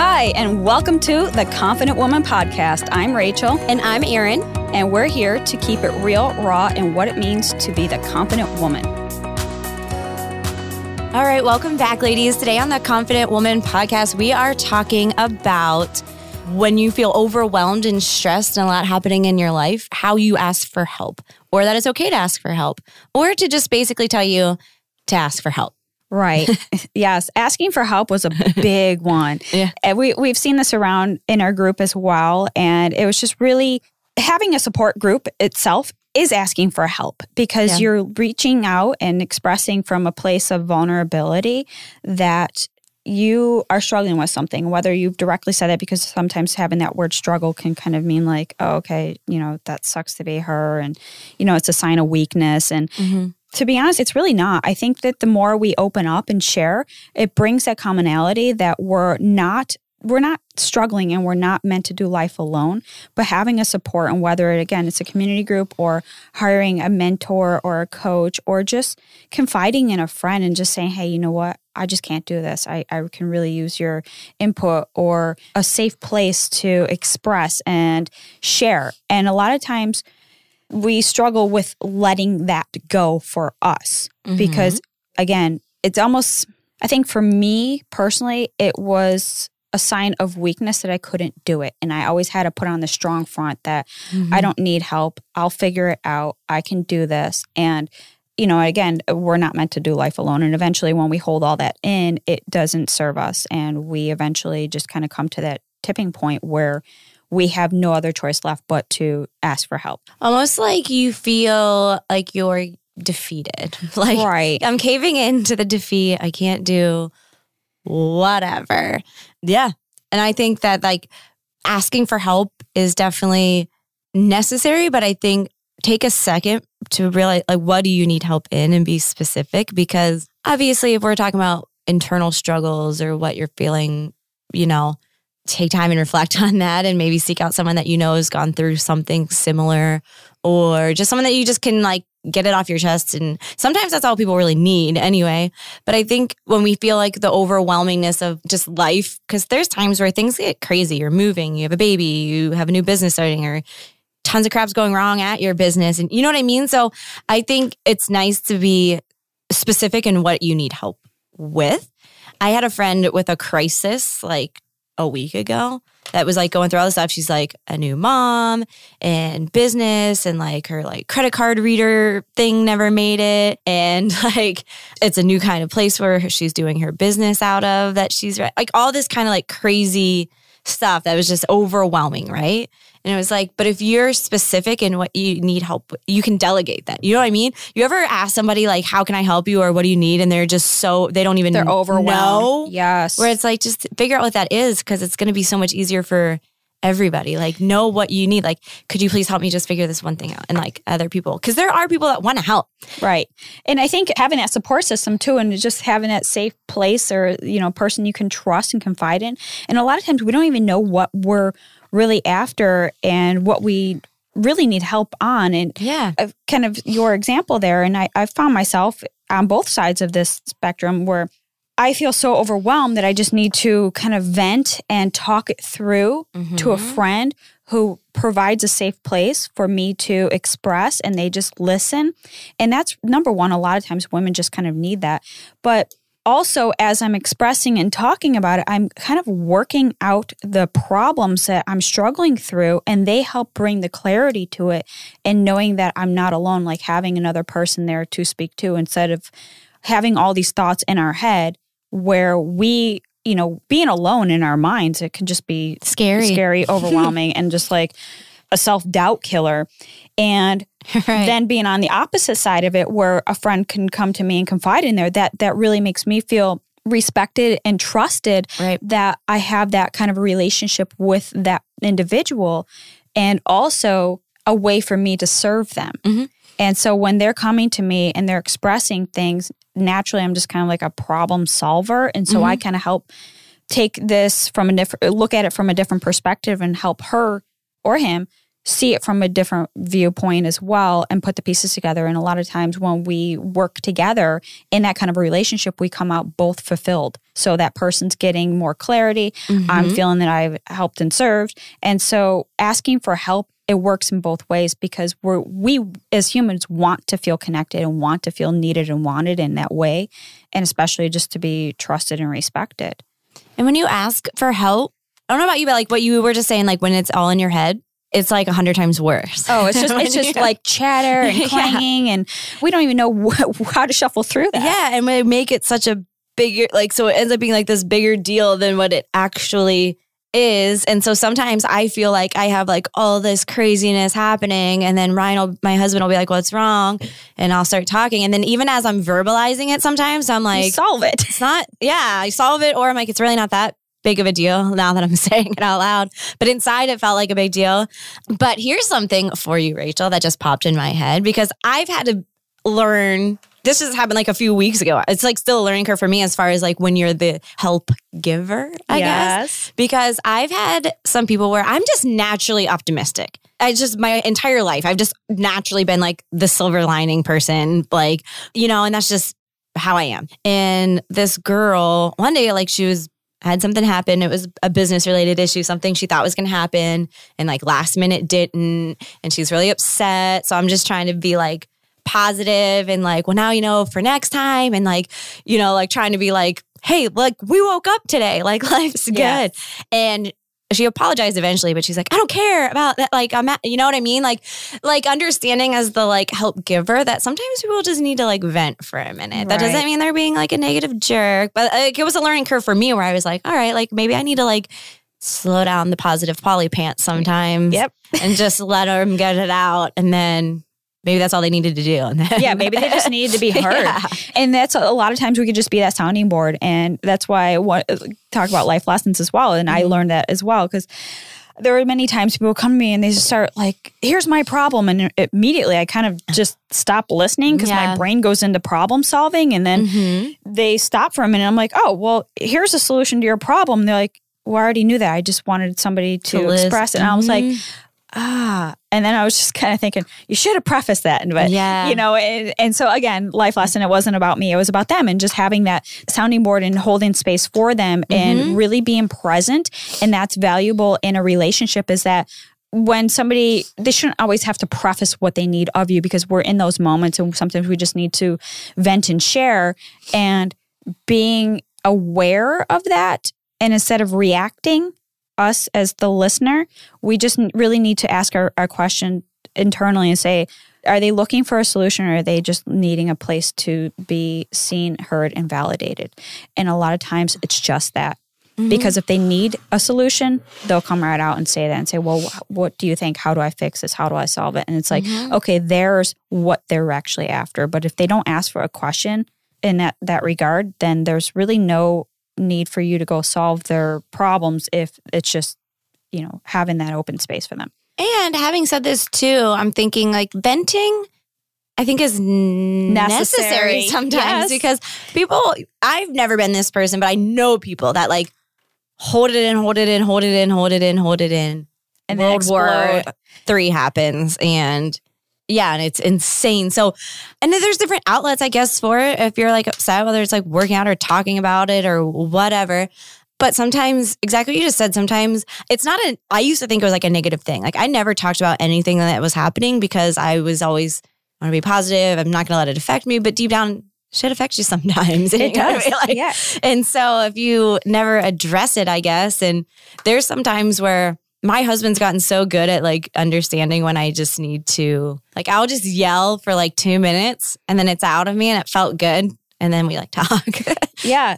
Hi, and welcome to the Confident Woman Podcast. I'm Rachel. And I'm Erin. And we're here to keep it real, raw, and what it means to be the confident woman. All right, welcome back, ladies. Today on the Confident Woman Podcast, we are talking about when you feel overwhelmed and stressed and a lot happening in your life, how you ask for help, or that it's okay to ask for help, or to just basically tell you to ask for help. Right. yes. Asking for help was a big one. Yeah. And we, we've seen this around in our group as well. And it was just really having a support group itself is asking for help because yeah. you're reaching out and expressing from a place of vulnerability that you are struggling with something, whether you've directly said it, because sometimes having that word struggle can kind of mean like, oh, okay, you know, that sucks to be her. And, you know, it's a sign of weakness. And mm-hmm to be honest, it's really not. I think that the more we open up and share, it brings that commonality that we're not we're not struggling and we're not meant to do life alone, but having a support and whether it again it's a community group or hiring a mentor or a coach or just confiding in a friend and just saying, Hey, you know what? I just can't do this. I, I can really use your input or a safe place to express and share. And a lot of times we struggle with letting that go for us mm-hmm. because again it's almost i think for me personally it was a sign of weakness that i couldn't do it. And i always had to put on the strong front that mm-hmm. i don't need help. I'll figure it out. I can do this. And you know again we're not meant to do life alone. And eventually when we hold all that in it doesn't serve us. And we eventually just kind of come to that tipping point where we have no other choice left but to ask for help. Almost like you feel like you're defeated. Like right. I'm caving into the defeat. I can't do whatever. Yeah. And I think that like asking for help is definitely necessary, but I think take a second to realize like what do you need help in and be specific because obviously if we're talking about internal struggles or what you're feeling, you know, take time and reflect on that and maybe seek out someone that you know has gone through something similar or just someone that you just can like get it off your chest. And sometimes that's all people really need anyway. But i think when we feel like the overwhelmingness of just life because there's times where things get crazy. You're moving you have a baby you have a new business starting or tons of crap's going wrong at your business. And you know what i mean? So i think it's nice to be specific in what you need help with. I had a friend with a crisis like a week ago that was like going through all this stuff. She's like a new mom and business and like her like credit card reader thing never made it. And like it's a new kind of place where she's doing her business out of that she's like all this kind of like crazy stuff that was just overwhelming, right? And it was like, but if you're specific in what you need help, you can delegate that. You know what I mean? You ever ask somebody like, "How can I help you?" or "What do you need?" and they're just so they don't even they're overwhelmed. Know, yes. Where it's like, just figure out what that is because it's going to be so much easier for everybody. Like, know what you need. Like, could you please help me just figure this one thing out? And like other people, because there are people that want to help. Right. And I think having that support system too, and just having that safe place or, you know, person you can trust and confide in. And a lot of times we don't even know what we're really after and what we really need help on. And yeah, kind of your example there. And I, I found myself on both sides of this spectrum where I feel so overwhelmed that I just need to kind of vent and talk it through mm-hmm. to a mm-hmm. friend who provides a safe place for me to express and they just listen. And that's number one. A lot of times women just kind of need that. But also, as I'm expressing and talking about it, I'm kind of working out the problems that I'm struggling through, and they help bring the clarity to it. And knowing that I'm not alone, like having another person there to speak to instead of having all these thoughts in our head where we you know, being alone in our minds, it can just be scary, scary, overwhelming, and just like a self doubt killer. And right. then being on the opposite side of it, where a friend can come to me and confide in there, that that really makes me feel respected and trusted. Right. That I have that kind of relationship with that individual, and also a way for me to serve them. Mm-hmm. And so when they're coming to me and they're expressing things, naturally I'm just kind of like a problem solver. And so mm-hmm. I kind of help take this from a different look at it from a different perspective and help her or him see it from a different viewpoint as well and put the pieces together. And a lot of times when we work together in that kind of a relationship, we come out both fulfilled. So that person's getting more clarity. Mm-hmm. I'm feeling that I've helped and served. And so asking for help it works in both ways because we're we as humans want to feel connected and want to feel needed and wanted in that way and especially just to be trusted and respected and when you ask for help i don't know about you but like what you were just saying like when it's all in your head it's like a hundred times worse. Oh, it's just it's just like chatter and clanging, yeah. and we don't even know wh- how to shuffle through that. Yeah, and we make it such a bigger like so it ends up being like this bigger deal than what it actually is. And so sometimes I feel like I have like all this craziness happening. And then Ryan, will, my husband, will be like, What's wrong? And I'll start talking. And then even as I'm verbalizing it, sometimes I'm like, you Solve it. It's not, yeah, I solve it. Or I'm like, It's really not that big of a deal now that I'm saying it out loud. But inside, it felt like a big deal. But here's something for you, Rachel, that just popped in my head because I've had to learn this just happened like a few weeks ago. It's like still a learning curve for me as far as like when you're the help giver, I yes. guess. Because I've had some people where I'm just naturally optimistic. I just my entire life, I've just naturally been like the silver lining person, like, you know, and that's just how I am. And this girl, one day, like she was had something happen. It was a business related issue, something she thought was going to happen, and like last minute didn't. And she's really upset. So I'm just trying to be like, positive and like, well, now you know for next time, and like, you know, like trying to be like, hey, like we woke up today, like life's good. And she apologized eventually, but she's like, I don't care about that. Like, I'm at, you know what I mean? Like, like understanding as the like help giver that sometimes people just need to like vent for a minute. Right. That doesn't mean they're being like a negative jerk, but like, it was a learning curve for me where I was like, all right, like maybe I need to like slow down the positive Polly pants sometimes. Yep. and just let them get it out. And then maybe that's all they needed to do. yeah, maybe they just needed to be heard. Yeah. And that's a lot of times we could just be that sounding board. And that's why I want to talk about life lessons as well. And mm-hmm. I learned that as well because there are many times people come to me and they just start like, here's my problem. And immediately I kind of just stop listening because yeah. my brain goes into problem solving. And then mm-hmm. they stop for a minute. I'm like, oh, well, here's a solution to your problem. They're like, well, I already knew that. I just wanted somebody to, to express it. And mm-hmm. I was like, ah and then i was just kind of thinking you should have prefaced that And but yeah you know and, and, so again life lesson it wasn't about me it was about them and just having that sounding board and holding space for them mm-hmm. and really being present and that's valuable in a relationship is that when somebody they shouldn't always have to preface what they need of you because we're in those moments and sometimes we just need to vent and share and being aware of that and instead of reacting us as the listener, we just really need to ask our, our question internally and say, are they looking for a solution or are they just needing a place to be seen, heard, and validated? And a lot of times it's just that. Mm-hmm. Because if they need a solution, they'll come right out and say that and say, Well, what do you think? How do I fix this? How do I solve it? And it's like, mm-hmm. okay, there's what they're actually after. But if they don't ask for a question in that, that regard, then there's really no need for you to go solve their problems if it's just, you know, having that open space for them. And having said this too, I'm thinking like venting I think is necessary, necessary sometimes yes. because people I've never been this person, but I know people that like hold it in, hold it in, hold it in, hold it in, hold it in. And then World War Three happens and yeah, and it's insane. So, and then there's different outlets, I guess, for it. If you're like upset, whether it's like working out or talking about it or whatever. But sometimes, exactly what you just said, sometimes it's not a, I used to think it was like a negative thing. Like I never talked about anything that was happening because I was always, I want to be positive. I'm not going to let it affect me. But deep down, shit affects you sometimes. It does. I mean? like, yeah. And so if you never address it, I guess, and there's sometimes where, my husband's gotten so good at like understanding when I just need to like I'll just yell for like 2 minutes and then it's out of me and it felt good and then we like talk. yeah.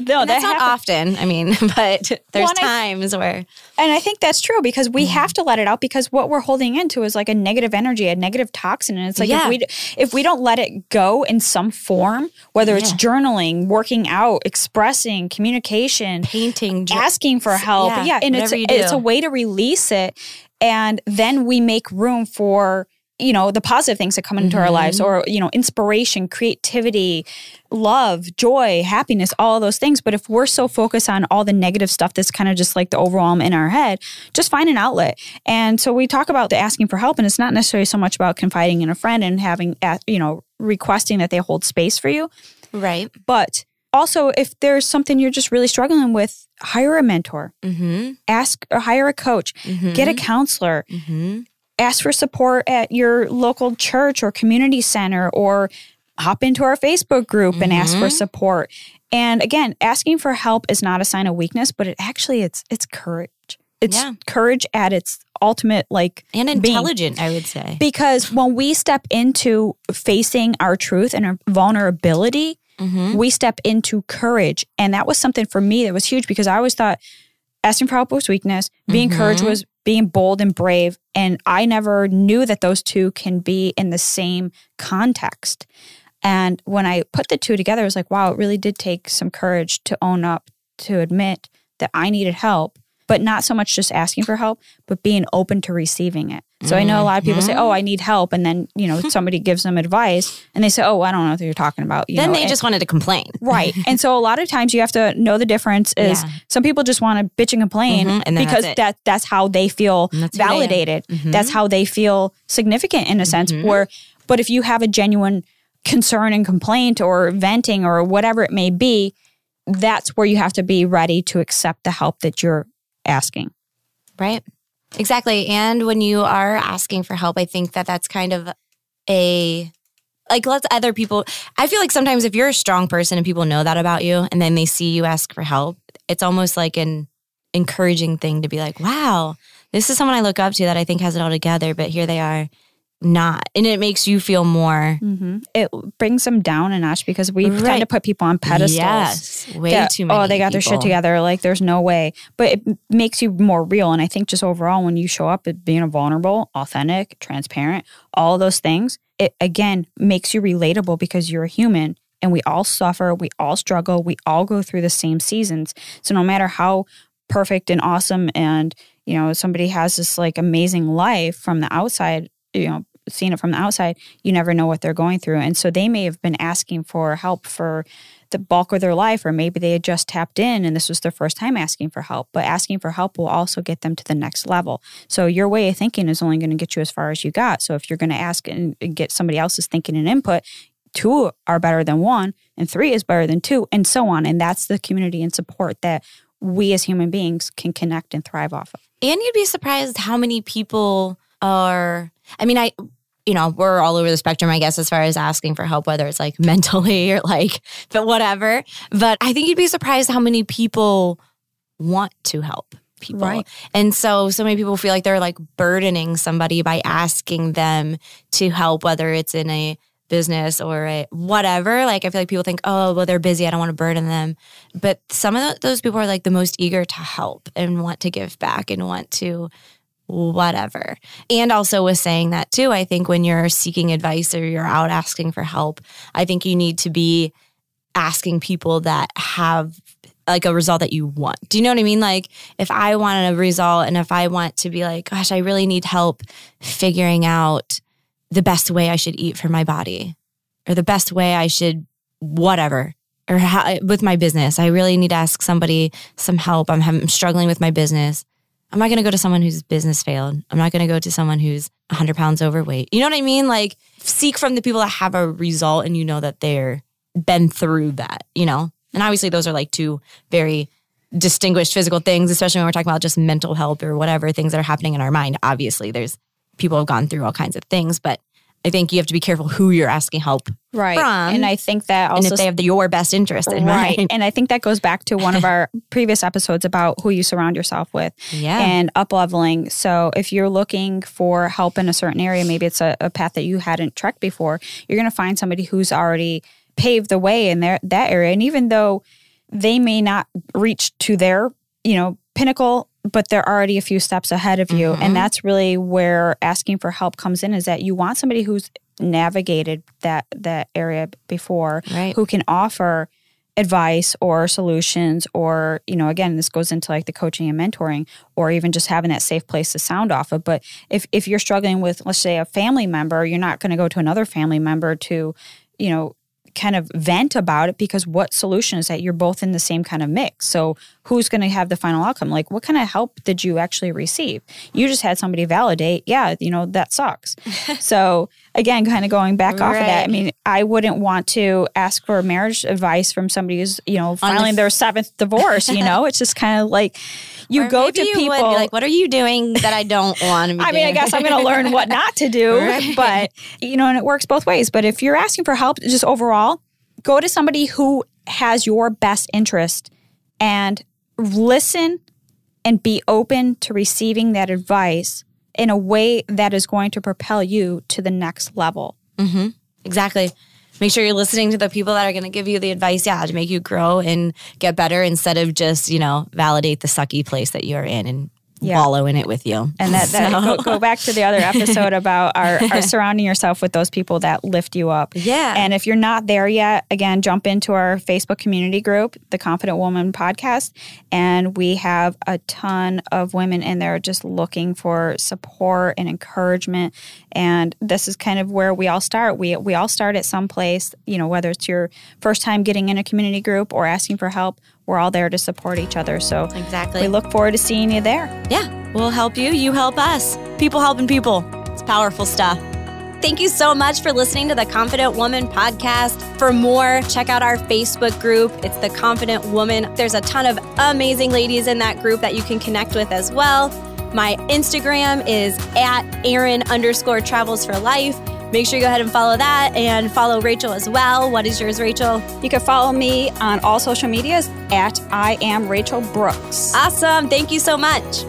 no, that's not often. I mean, but there's well, times I, where And I think that's true because we mm. have to let it out because what we're holding into is like a negative energy, a negative toxin and it's like yeah. if we if we don't let it go in some form, whether it's journaling, working out, expressing, communication, painting, asking for help. Yeah, yeah. and it's it's a way to release it and then we make room for you know the positive things that come into mm-hmm. our lives or you know inspiration creativity love joy happiness all those things. But if we're so focused on all the negative stuff that's kind of just like the overwhelm in our head just find an outlet. And so we talk about the asking for help and it's not necessarily so much about confiding in a friend and having you know requesting that they hold space for you. Right. But also if there's something you're just really struggling with hire a mentor. Mm-hmm. ask or hire a coach. Mm-hmm. get a counselor. Mm-hmm ask for support at your local church or community center or hop into our Facebook group and mm-hmm. ask for mm-hmm. support. And again, asking for help is not a sign of weakness, but it actually it's it's courage. It's yeah. courage at its ultimate like and intelligent, being. I would say. Because when we step into facing our truth and our vulnerability, mm-hmm. we step into courage. And that was something for me that was huge because I always thought asking for help was weakness, being mm-hmm. courage was being bold and brave. And I never knew that those two can be in the same context. And when I put the two together, I was like, wow, it really did take some courage to own up, to admit that I needed help but not so much just asking for help, but being open to receiving it. So mm-hmm. I know a lot of people say, "Oh, I need help," and then you know somebody gives them advice, and they say, "Oh, I don't know what you're talking about." You then know, they and, just wanted to complain, right? And so a lot of times you have to know the difference. Is yeah. some people just want to bitch and complain mm-hmm. and because that's that that's how they feel that's validated. Mm-hmm. That's how they feel significant in a sense. Mm-hmm. Where, but if you have a genuine concern and complaint or venting or whatever it may be, that's where you have to be ready to accept the help that you're asking. Right. Exactly. And when you are asking for help, I think that that's kind of a like let other people I feel like sometimes if you're a strong person and people know that about you and then they see you ask for help, it's almost like an encouraging thing to be like, "Wow, this is someone I look up to that I think has it all together, but here they are not and it makes you feel more mm-hmm. it brings them down a notch because we right. tend to put people on pedestals yes way that, too many oh they got people. their shit together like there's no way but it makes you more real and i think just overall when you show up being vulnerable authentic transparent all those things it again makes you relatable because you're a human and we all suffer we all struggle we all go through the same seasons so no matter how perfect and awesome and you know somebody has this like amazing life from the outside you know seeing it from the outside, you never know what they're going through. And so they may have been asking for help for the bulk of their life, or maybe they had just tapped in and this was their first time asking for help. But asking for help will also get them to the next level. So your way of thinking is only going to get you as far as you got. So if you're going to ask and get somebody else's thinking and input, two are better than one, and three is better than two, and so on. And that's the community and support that we as human beings can connect and thrive off of. And you'd be surprised how many people are I mean, I you know, we're all over the spectrum, I guess, as far as asking for help, whether it's like mentally or like, but whatever. But I think you'd be surprised how many people want to help people. Right. And so, so many people feel like they're like burdening somebody by asking them to help, whether it's in a business or a whatever. Like, I feel like people think, oh, well, they're busy. I don't want to burden them. But some of those people are like the most eager to help and want to give back and want to whatever. And also with saying that too, I think when you're seeking advice or you're out asking for help, I think you need to be asking people that have like a result that you want. Do you know what I mean? Like if I want a result and if I want to be like, gosh, I really need help figuring out the best way I should eat for my body or the best way I should whatever or how, with my business. I really need to ask somebody some help. I'm, I'm struggling with my business. I'm not going to go to someone whose business failed. I'm not going to go to someone who's 100 pounds overweight. You know what I mean? Like, seek from the people that have a result and you know that they're been through that, you know? And obviously, those are like two very distinguished physical things, especially when we're talking about just mental health or whatever things that are happening in our mind. Obviously, there's people have gone through all kinds of things, but I think you have to be careful who you're asking help right. from. And I think that also. And if they have the, your best interest in right. mind. And I think that goes back to one of our previous episodes about who you surround yourself with yeah. and up leveling. So if you're looking for help in a certain area, maybe it's a, a path that you hadn't trekked before, you're going to find somebody who's already paved the way in their, that area. And even though they may not reach to their, you know, pinnacle but they're already a few steps ahead of you. Mm-hmm. And that's really where asking for help comes in is that you want somebody who's navigated that that area before right. who can offer advice or solutions or you know again this goes into like the coaching and mentoring or even just having that safe place to sound off of but if if you're struggling with let's say a family member you're not going to go to another family member to you know kind of vent about it because what solution is that you're both in the same kind of mix. So who's going to have the final outcome? Like what kind of help did you actually receive? You just had somebody validate, yeah, you know, that sucks. so again, kind of going back right. off of that, I mean, I wouldn't want to ask for marriage advice from somebody who's, you know, filing f- their seventh divorce, you know, it's just kind of like you or go to you people like, what are you doing that I don't want to be I mean, I guess I'm going to learn what not to do, right. but you know, and it works both ways. But if you're asking for help just overall, go to somebody who has your best interest and listen and be open to receiving that advice in a way that is going to propel you to the next level. Mm-hmm. Exactly. Make sure you're listening to the people that are going to give you the advice, yeah, to make you grow and get better instead of just, you know, validate the sucky place that you're in and yeah. wallow in it with you. And that, that so. go, go, back to the other episode about our, our, surrounding yourself with those people that lift you up. Yeah. And if you're not there yet, again, jump into our Facebook community group, the Confident Woman Podcast, and we have a ton of women in there just looking for support and encouragement. And this is kind of where we all start. We we all start at some place, you know, whether it's your first time getting in a community group or asking for help we're all there to support each other. So exactly, we look forward to seeing you there. Yeah, we'll help you. You help us. People helping people. It's powerful stuff. Thank you so much for listening to the Confident Woman podcast. For more, check out our Facebook group. It's the Confident Woman. There's a ton of amazing ladies in that group that you can connect with as well. My Instagram is at Erin underscore travels for life. Make sure you go ahead and follow that and follow Rachel as well. What is yours, Rachel? You can follow me on all social medias at I am Rachel Brooks. Awesome. Thank you so much.